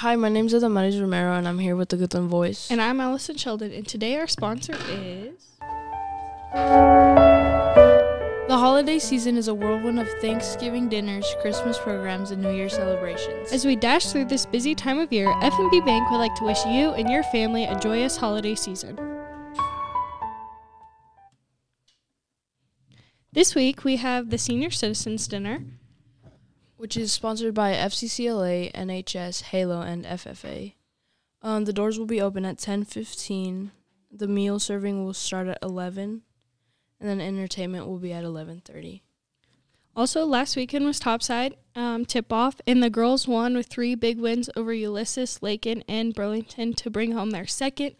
Hi, my name is Adamaris Romero, and I'm here with the Goodland Voice. And I'm Allison Sheldon, and today our sponsor is. The holiday season is a whirlwind of Thanksgiving dinners, Christmas programs, and New Year celebrations. As we dash through this busy time of year, F&B Bank would like to wish you and your family a joyous holiday season. This week we have the Senior Citizens Dinner, which is sponsored by FCCLA, NHS, Halo, and FFA. Um, the doors will be open at 10:15. The meal serving will start at 11, and then entertainment will be at 11:30. Also, last weekend was topside um, tip off, and the girls won with three big wins over Ulysses, Lakin, and Burlington to bring home their second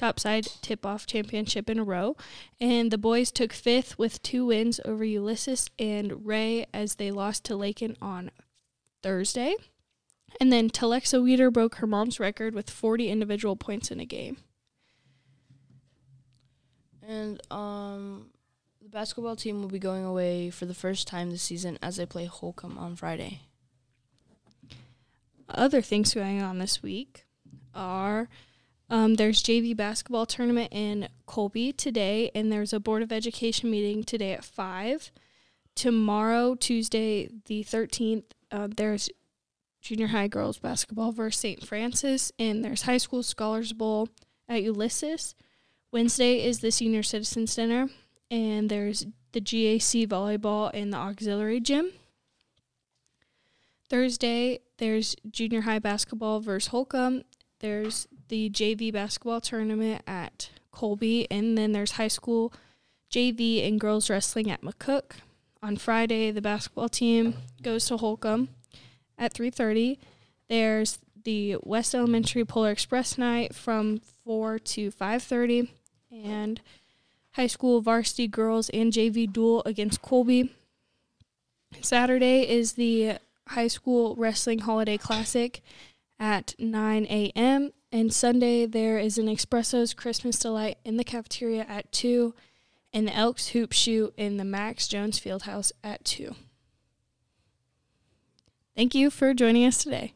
topside tip off championship in a row. And the boys took fifth with two wins over Ulysses and Wray as they lost to Lakin on Thursday. And then Telexa Weeder broke her mom's record with 40 individual points in a game. And um, the basketball team will be going away for the first time this season as they play Holcomb on Friday. Other things going on this week are um, there's JV basketball tournament in Colby today, and there's a Board of Education meeting today at 5. Tomorrow, Tuesday, the 13th, uh, there's junior high girls basketball versus St. Francis, and there's high school scholars bowl at Ulysses. Wednesday is the senior citizens Center, and there's the GAC volleyball in the auxiliary gym. Thursday, there's junior high basketball versus Holcomb. There's the JV basketball tournament at Colby, and then there's high school JV and girls wrestling at McCook. On Friday, the basketball team goes to Holcomb at 3:30. There's the West Elementary Polar Express night from 4 to 5:30 and high school varsity girls and JV duel against Colby. Saturday is the high school wrestling holiday classic at 9 a.m. And Sunday, there is an Espresso's Christmas Delight in the cafeteria at 2 and the Elks Hoop Shoot in the Max Jones Fieldhouse at 2. Thank you for joining us today.